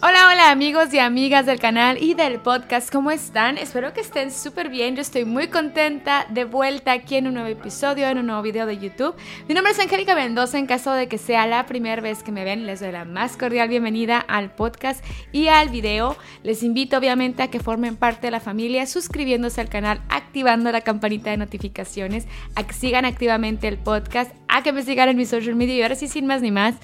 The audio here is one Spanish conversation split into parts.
Hola, hola amigos y amigas del canal y del podcast, ¿cómo están? Espero que estén súper bien, yo estoy muy contenta de vuelta aquí en un nuevo episodio, en un nuevo video de YouTube. Mi nombre es Angélica Mendoza, en caso de que sea la primera vez que me ven, les doy la más cordial bienvenida al podcast y al video. Les invito obviamente a que formen parte de la familia suscribiéndose al canal, activando la campanita de notificaciones, a que sigan activamente el podcast, a que me sigan en mi social media y ahora sí, sin más ni más.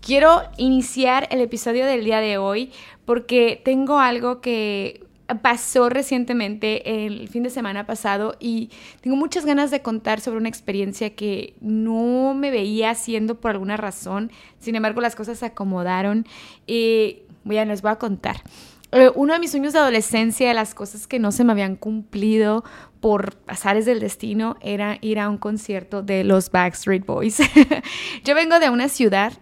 Quiero iniciar el episodio del día de hoy porque tengo algo que pasó recientemente el fin de semana pasado y tengo muchas ganas de contar sobre una experiencia que no me veía haciendo por alguna razón. Sin embargo, las cosas se acomodaron y bueno, les voy a contar. Eh, uno de mis sueños de adolescencia, de las cosas que no se me habían cumplido por azares del destino, era ir a un concierto de los Backstreet Boys. Yo vengo de una ciudad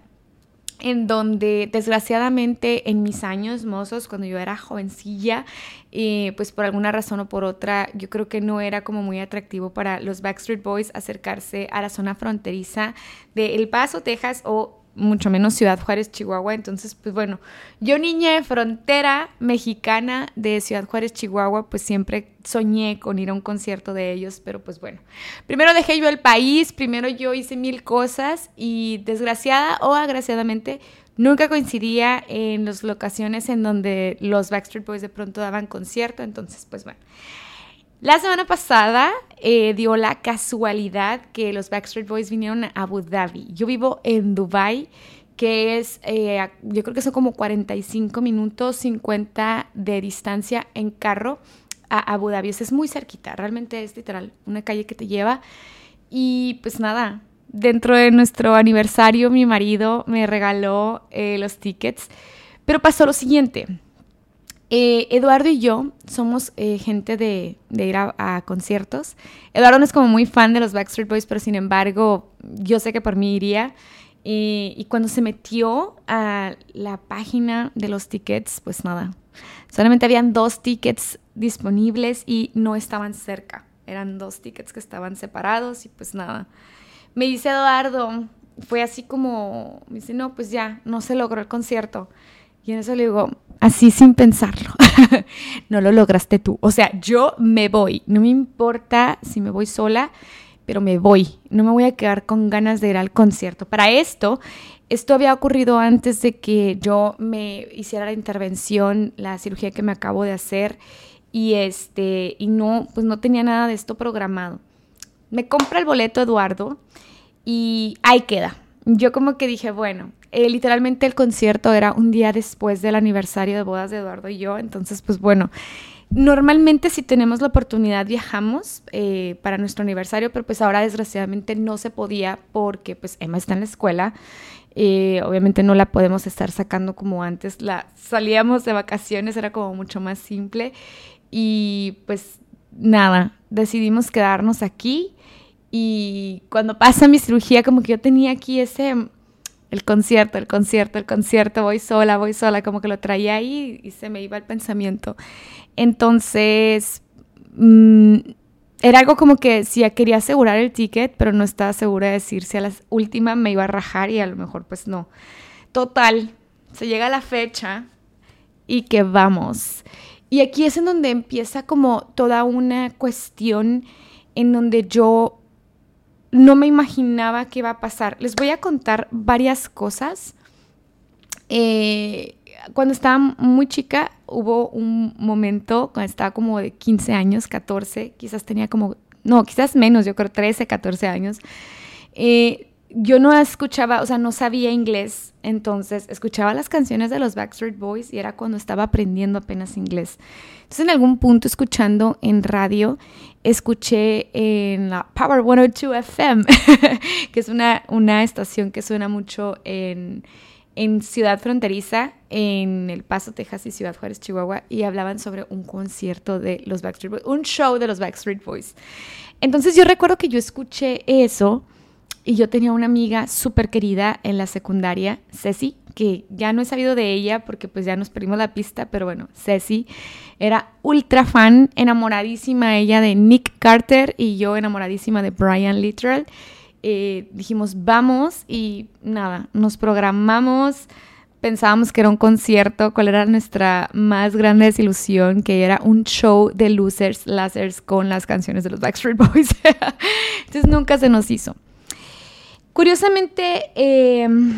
en donde desgraciadamente en mis años mozos, cuando yo era jovencilla, eh, pues por alguna razón o por otra, yo creo que no era como muy atractivo para los Backstreet Boys acercarse a la zona fronteriza de El Paso, Texas o mucho menos Ciudad Juárez, Chihuahua. Entonces, pues bueno, yo niña de frontera mexicana de Ciudad Juárez, Chihuahua, pues siempre soñé con ir a un concierto de ellos, pero pues bueno, primero dejé yo el país, primero yo hice mil cosas y desgraciada o agraciadamente nunca coincidía en las locaciones en donde los Backstreet Boys de pronto daban concierto, entonces pues bueno. La semana pasada eh, dio la casualidad que los Backstreet Boys vinieron a Abu Dhabi. Yo vivo en Dubai, que es, eh, yo creo que son como 45 minutos, 50 de distancia en carro a Abu Dhabi. es muy cerquita, realmente es literal una calle que te lleva. Y pues nada, dentro de nuestro aniversario mi marido me regaló eh, los tickets. Pero pasó lo siguiente. Eh, Eduardo y yo somos eh, gente de, ir a, conciertos. Eduardo no es como muy fan de los Backstreet Boys, pero sin embargo, yo sé que por mí iría. y cuando se metió a la página de los tickets, pues nada, solamente habían dos tickets disponibles y no estaban cerca. Eran dos tickets que estaban separados y pues nada. Me dice Eduardo, fue así como, me dice, no, pues ya, no se logró el concierto. Y en eso le digo, así sin pensarlo, no lo lograste tú. O sea, yo me voy, no me importa si me voy sola, pero me voy, no me voy a quedar con ganas de ir al concierto. Para esto, esto había ocurrido antes de que yo me hiciera la intervención, la cirugía que me acabo de hacer y este y no pues no tenía nada de esto programado. Me compra el boleto Eduardo y ahí queda. Yo como que dije, bueno, eh, literalmente el concierto era un día después del aniversario de bodas de Eduardo y yo, entonces pues bueno, normalmente si tenemos la oportunidad viajamos eh, para nuestro aniversario, pero pues ahora desgraciadamente no se podía porque pues Emma está en la escuela. Eh, obviamente no la podemos estar sacando como antes, la salíamos de vacaciones, era como mucho más simple y pues nada, decidimos quedarnos aquí y cuando pasa mi cirugía como que yo tenía aquí ese el concierto, el concierto, el concierto, voy sola, voy sola, como que lo traía ahí y se me iba el pensamiento. Entonces, mm, era algo como que si ya quería asegurar el ticket, pero no estaba segura de decir si a la última me iba a rajar y a lo mejor pues no. Total, se llega la fecha y que vamos. Y aquí es en donde empieza como toda una cuestión en donde yo no me imaginaba qué iba a pasar. Les voy a contar varias cosas. Eh, cuando estaba muy chica, hubo un momento, cuando estaba como de 15 años, 14, quizás tenía como, no, quizás menos, yo creo 13, 14 años. Eh, yo no escuchaba, o sea, no sabía inglés, entonces escuchaba las canciones de los Backstreet Boys y era cuando estaba aprendiendo apenas inglés. Entonces en algún punto escuchando en radio, escuché en la Power 102 FM, que es una, una estación que suena mucho en, en Ciudad Fronteriza, en El Paso, Texas y Ciudad Juárez, Chihuahua, y hablaban sobre un concierto de los Backstreet Boys, un show de los Backstreet Boys. Entonces yo recuerdo que yo escuché eso y yo tenía una amiga súper querida en la secundaria, Ceci, que ya no he sabido de ella porque pues ya nos perdimos la pista, pero bueno, Ceci era ultra fan, enamoradísima ella de Nick Carter y yo enamoradísima de Brian Littrell. Eh, dijimos, vamos y nada, nos programamos, pensábamos que era un concierto, cuál era nuestra más grande desilusión, que era un show de losers, lásers con las canciones de los Backstreet Boys. Entonces nunca se nos hizo. Curiosamente, em,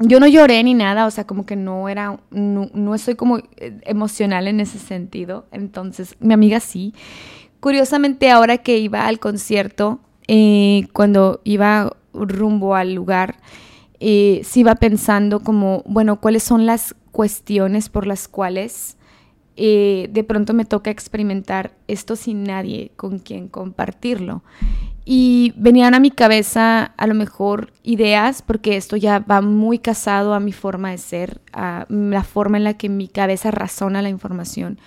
yo no lloré ni nada, o sea, como que no era, no, no estoy como eh, emocional en ese sentido. Entonces, mi amiga sí. Curiosamente, ahora que iba al concierto, eh, cuando iba rumbo al lugar, eh, sí iba pensando como, bueno, cuáles son las cuestiones por las cuales eh, de pronto me toca experimentar esto sin nadie con quien compartirlo. Y venían a mi cabeza a lo mejor ideas, porque esto ya va muy casado a mi forma de ser, a la forma en la que mi cabeza razona la información,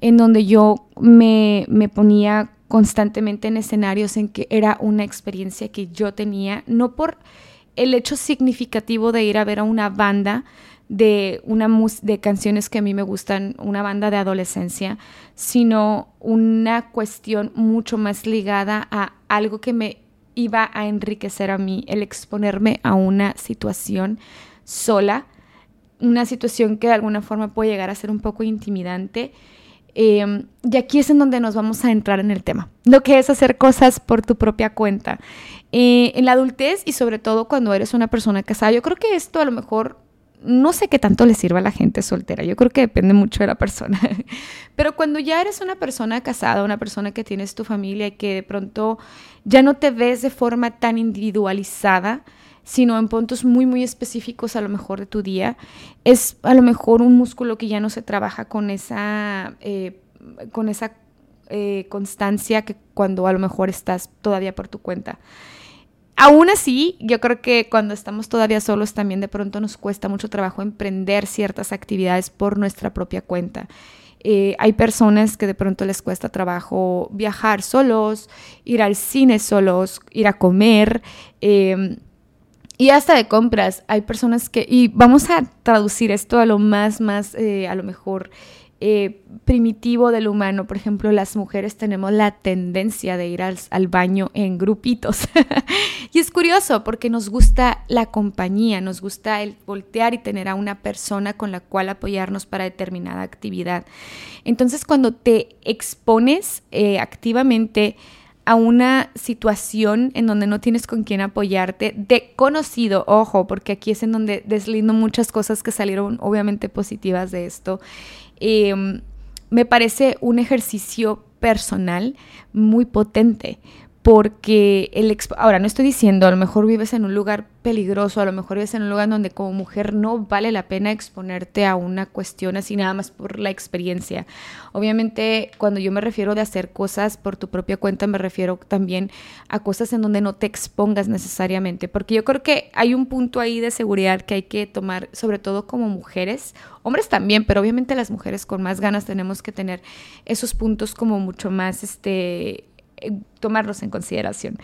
en donde yo me, me ponía constantemente en escenarios en que era una experiencia que yo tenía, no por el hecho significativo de ir a ver a una banda de, una de canciones que a mí me gustan, una banda de adolescencia, sino una cuestión mucho más ligada a algo que me iba a enriquecer a mí, el exponerme a una situación sola, una situación que de alguna forma puede llegar a ser un poco intimidante. Em, y aquí es en donde nos vamos a entrar en el tema, lo que es hacer cosas por tu propia cuenta. Eh, en la adultez y sobre todo cuando eres una persona casada, yo creo que esto a lo mejor no sé qué tanto le sirve a la gente soltera, yo creo que depende mucho de la persona, pero cuando ya eres una persona casada, una persona que tienes tu familia y que de pronto ya no te ves de forma tan individualizada, sino en puntos muy, muy específicos a lo mejor de tu día, es a lo mejor un músculo que ya no se trabaja con esa, eh, con esa eh, constancia que cuando a lo mejor estás todavía por tu cuenta. Aún así, yo creo que cuando estamos todavía solos también de pronto nos cuesta mucho trabajo emprender ciertas actividades por nuestra propia cuenta. Eh, hay personas que de pronto les cuesta trabajo viajar solos, ir al cine solos, ir a comer. Em, y hasta de compras, hay personas que, y vamos a traducir esto a lo más, más, eh, a lo mejor eh, primitivo del humano. Por ejemplo, las mujeres tenemos la tendencia de ir al, baño en grupitos. y es curioso porque nos gusta la compañía, nos gusta el voltear y tener a una persona con la cual apoyarnos para determinada actividad. Entonces, cuando te expones eh, activamente, a una situación en donde no tienes con quién apoyarte, de conocido, ojo, porque aquí es en donde deslindo muchas cosas que salieron obviamente positivas de esto. Em, me parece un ejercicio personal muy potente porque el ahora no estoy diciendo a lo mejor vives en un lugar peligroso, a lo mejor vives en un lugar donde como mujer no vale la pena exponerte a una cuestión así nada más por la experiencia. Obviamente cuando yo me refiero de hacer cosas por tu propia cuenta me refiero también a cosas en donde no te expongas necesariamente, porque yo creo que hay un punto ahí de seguridad que hay que tomar sobre todo como mujeres, hombres también, pero obviamente las mujeres con más ganas tenemos que tener esos puntos como mucho más este tomarlos en consideración.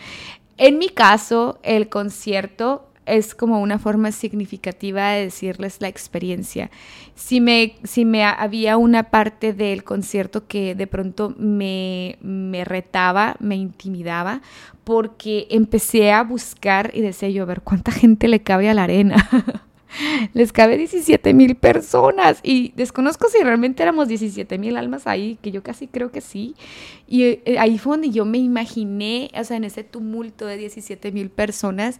En mi caso, el concierto es como una forma significativa de decirles la experiencia. Si me, si me había una parte del concierto que de pronto me, me retaba, me intimidaba, porque empecé a buscar y decía yo, a ver, ¿cuánta gente le cabe a la arena? les cabe 17 mil personas y desconozco si realmente éramos 17 mil almas ahí, que yo casi creo que sí. Y eh, ahí fue donde yo me imaginé, o sea, en ese tumulto de 17 mil personas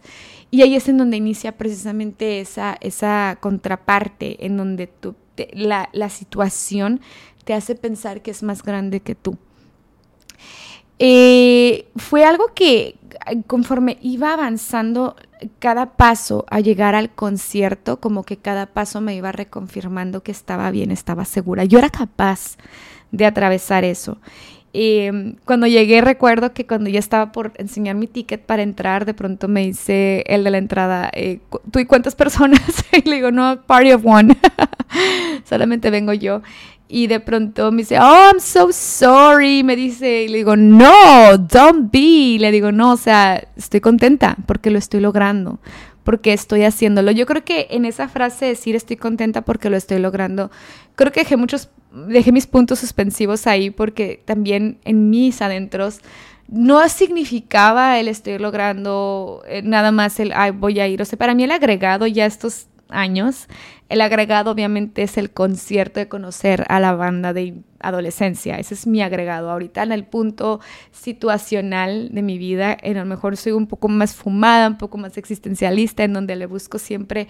y ahí es en donde inicia precisamente esa, esa contraparte, en donde la, la situación te hace pensar que es más grande que tú. Eh, fue algo que conforme iba avanzando cada paso a llegar al concierto, como que cada paso me iba reconfirmando que estaba bien, estaba segura. Yo era capaz de atravesar eso. Em, cuando llegué recuerdo que cuando ya estaba por enseñar mi ticket para entrar, de pronto me dice el de la entrada, eh, ¿tú y cuántas personas? y le digo, no, party of one, solamente vengo yo. Y de pronto me dice, oh, I'm so sorry. Me dice, y le digo, no, don't be. Le digo, no, o sea, estoy contenta porque lo estoy logrando, porque estoy haciéndolo. Yo creo que en esa frase decir estoy contenta porque lo estoy logrando, creo que dejé muchos, dejé mis puntos suspensivos ahí porque también en mis adentros no significaba el estoy logrando eh, nada más el, voy a ir. O sea, para mí el agregado ya estos años. El agregado obviamente es el concierto de conocer a la banda de adolescencia. Ese es mi agregado. Ahorita en el punto situacional de mi vida, en lo mejor soy un poco más fumada, un poco más existencialista, en donde le busco siempre,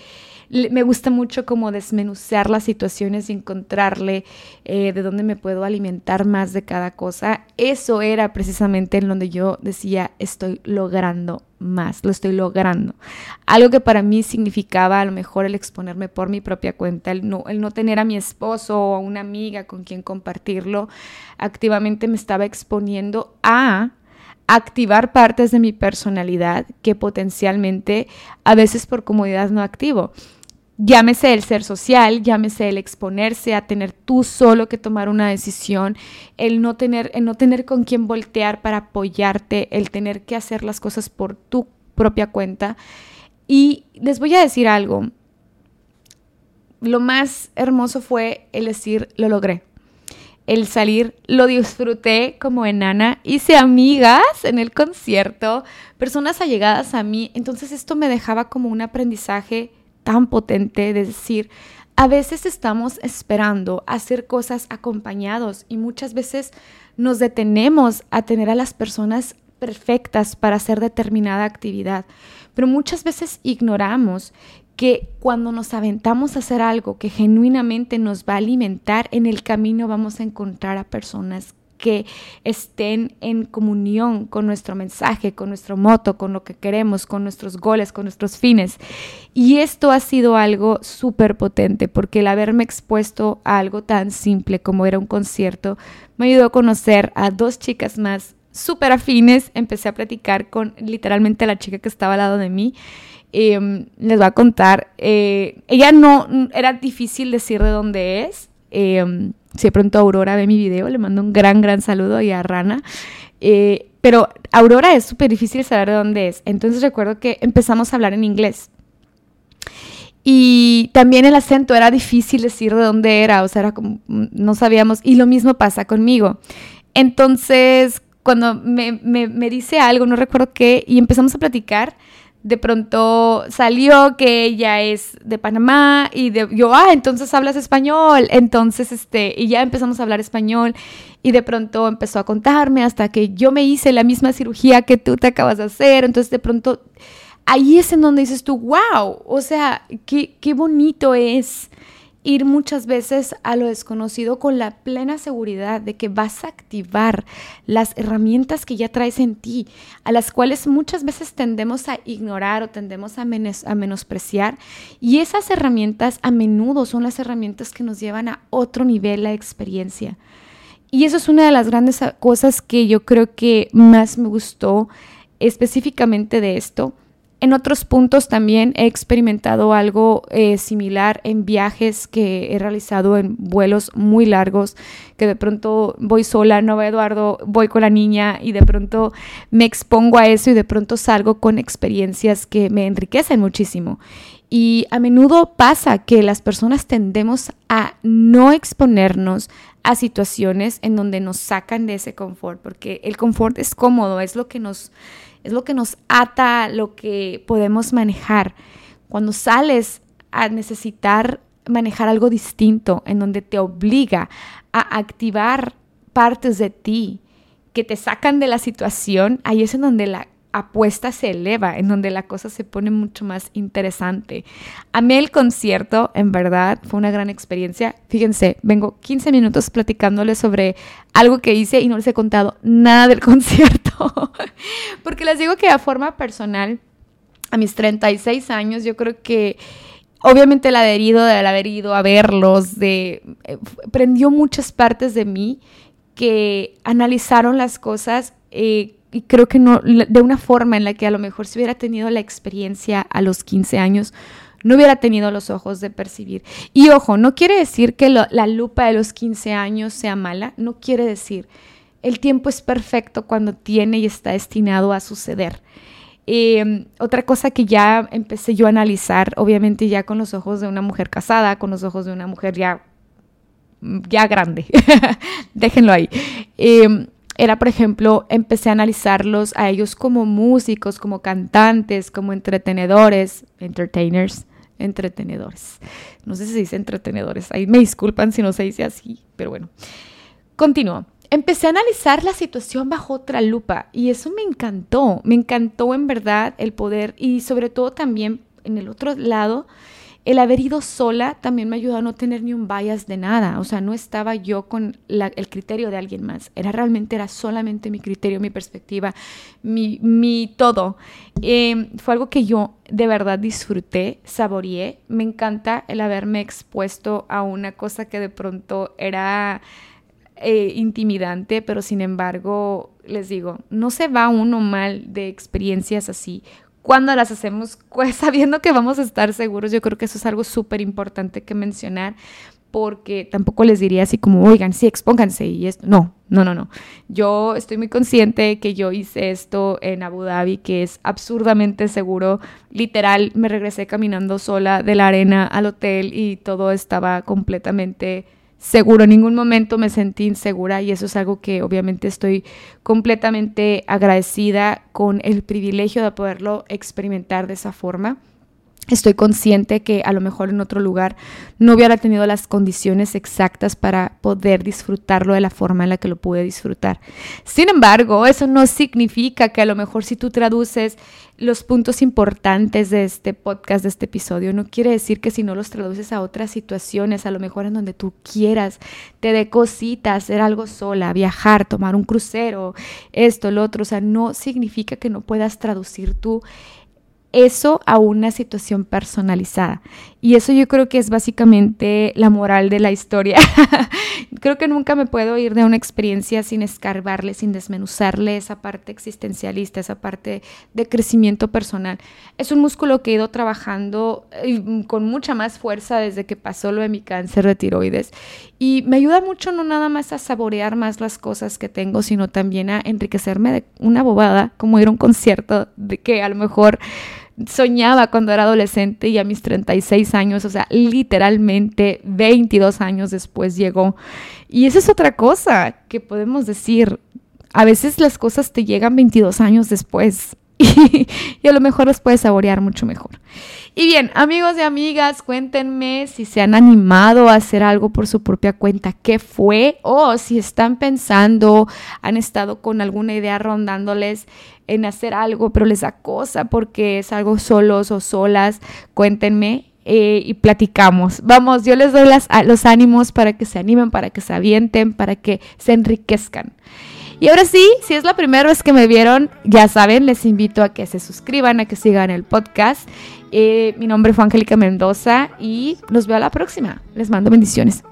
me gusta mucho como desmenuzar las situaciones y encontrarle eh, de dónde me puedo alimentar más de cada cosa. Eso era precisamente en donde yo decía, estoy logrando más, lo estoy logrando. Algo que para mí significaba a lo mejor el exponerme por mi propia cuenta, el no, el no tener a mi esposo o a una amiga con quien compartirlo, activamente me estaba exponiendo a activar partes de mi personalidad que potencialmente a veces por comodidad no activo. Llámese el ser social, llámese el exponerse a tener tú solo que tomar una decisión, el no tener, el no tener con quién voltear para apoyarte, el tener que hacer las cosas por tu propia cuenta. Y les voy a decir algo. Lo más hermoso fue el decir, lo logré. El salir, lo disfruté como enana, hice amigas en el concierto, personas allegadas a mí, entonces esto me dejaba como un aprendizaje tan potente de decir, a veces estamos esperando hacer cosas acompañados y muchas veces nos detenemos a tener a las personas perfectas para hacer determinada actividad, pero muchas veces ignoramos que cuando nos aventamos a hacer algo que genuinamente nos va a alimentar, en el camino vamos a encontrar a personas que estén en comunión con nuestro mensaje, con nuestro moto, con lo que queremos, con nuestros goles, con nuestros fines. Y esto ha sido algo súper potente porque el haberme expuesto a algo tan simple como era un concierto me ayudó a conocer a dos chicas más súper afines. Empecé a platicar con literalmente la chica que estaba al lado de mí. Em, les voy a contar, eh, ella no, era difícil decir de dónde es. Eh, si pronto Aurora ve mi video, le mando un gran, gran saludo y a Rana. Eh, pero Aurora es súper difícil saber de dónde es. Entonces recuerdo que empezamos a hablar en inglés. Y también el acento era difícil decir de dónde era, o sea, era como, no sabíamos. Y lo mismo pasa conmigo. Entonces, cuando me dice algo, no recuerdo qué, y empezamos a platicar, de pronto salió que ella es de Panamá y de, yo, ah, entonces hablas español, entonces, este, y ya empezamos a hablar español y de pronto empezó a contarme hasta que yo me hice la misma cirugía que tú te acabas de hacer, entonces de pronto ahí es en donde dices tú, wow, o sea, qué, qué bonito es ir muchas veces a lo desconocido con la plena seguridad de que vas a activar las herramientas que ya traes en ti, a las cuales muchas veces tendemos a ignorar o tendemos a, menospreciar. Y esas herramientas a menudo son las herramientas que nos llevan a otro nivel de experiencia. Y eso es una de las grandes cosas que yo creo que más me gustó específicamente de esto en otros puntos también he experimentado algo eh, similar en viajes que he realizado en vuelos muy largos, que de pronto voy sola, no va Eduardo, voy con la niña y de pronto me expongo a eso y de pronto salgo con experiencias que me enriquecen muchísimo. Y a menudo pasa que las personas tendemos a no exponernos a situaciones en donde nos sacan de ese confort, porque el confort es cómodo, es lo que nos es lo que nos ata, lo que podemos manejar. Cuando sales a necesitar manejar algo distinto, en donde te obliga a activar partes de ti que te sacan de la situación, ahí es en donde la apuesta se eleva, en donde la cosa se pone mucho más interesante. A mí el concierto, en verdad, fue una gran experiencia. Fíjense, vengo 15 minutos platicándoles sobre algo que hice y no les he contado nada del concierto, porque les digo que a forma personal, a mis 36 años, yo creo que obviamente el haber ido a verlos, de, eh, prendió muchas partes de mí que analizaron las cosas eh, y creo que no, de una forma en la que a lo mejor si hubiera tenido la experiencia a los 15 años, no hubiera tenido los ojos de percibir. Y ojo, no quiere decir que la lupa de los 15 años sea mala, no quiere decir. El tiempo es perfecto cuando tiene y está destinado a suceder. Em, otra cosa que ya empecé yo a analizar, obviamente ya con los ojos de una mujer casada, con los ojos de una mujer ya, ya grande, déjenlo ahí. Eh, era, por ejemplo, empecé a analizarlos a ellos como músicos, como cantantes, como entretenedores, entertainers, entretenedores. No sé si se dice entretenedores, ahí me disculpan si no se dice así, pero bueno. Continúo. Empecé a analizar la situación bajo otra lupa y eso me encantó, me encantó en verdad el poder y sobre todo también en el otro lado el haber ido sola también me ayudó a no tener ni un bias de nada. O sea, no estaba yo con el criterio de alguien más. Era realmente, era solamente mi criterio, mi perspectiva, mi, todo. Em, fue algo que yo de verdad disfruté, saboreé. Me encanta el haberme expuesto a una cosa que de pronto era... Eh, intimidante, pero sin embargo, les digo, no se va uno mal de experiencias así cuando las hacemos pues, sabiendo que vamos a estar seguros. Yo creo que eso es algo súper importante que mencionar porque tampoco les diría así como, oigan, sí, expónganse y esto. No, no, no, no. Yo estoy muy consciente que yo hice esto en Abu Dhabi, que es absurdamente seguro. Literal, me regresé caminando sola de la arena al hotel y todo estaba completamente seguro, en ningún momento me sentí insegura y eso es algo que obviamente estoy completamente agradecida con el privilegio de poderlo experimentar de esa forma. Estoy consciente que a lo mejor en otro lugar no hubiera tenido las condiciones exactas para poder disfrutarlo de la forma en la que lo pude disfrutar. Sin embargo, eso no significa que a lo mejor si tú traduces los puntos importantes de este podcast, de este episodio, no quiere decir que si no los traduces a otras situaciones, a lo mejor en donde tú quieras, te dé cositas, hacer algo sola, viajar, tomar un crucero, esto, lo otro, o sea, no significa que no puedas traducir tú eso a una situación personalizada. Y eso yo creo que es básicamente la moral de la historia. creo que nunca me puedo ir de una experiencia sin escarbarle, sin desmenuzarle esa parte existencialista, esa parte de crecimiento personal. Es un músculo que he ido trabajando eh, con mucha más fuerza desde que pasó lo de mi cáncer de tiroides. Y me ayuda mucho no nada más a saborear más las cosas que tengo, sino también a enriquecerme de una bobada, como ir a un concierto de que a lo mejor soñaba cuando era adolescente y a mis 36 años, o sea, literalmente 22 años después llegó. Y esa es otra cosa que podemos decir. A veces las cosas te llegan 22 años después y, a lo mejor los puedes saborear mucho mejor. Y bien, amigos y amigas, cuéntenme si se han animado a hacer algo por su propia cuenta, qué fue, o si están pensando, han estado con alguna idea rondándoles en hacer algo, pero les da porque es algo solos o solas, cuéntenme eh, y platicamos. Vamos, yo les doy las, los ánimos para que se animen, para que se avienten, para que se enriquezcan. Y ahora sí, si es la primera vez que me vieron, ya saben, les invito a que se suscriban, a que sigan el podcast. Eh, mi nombre fue Angélica Mendoza y los veo a la próxima. Les mando bendiciones.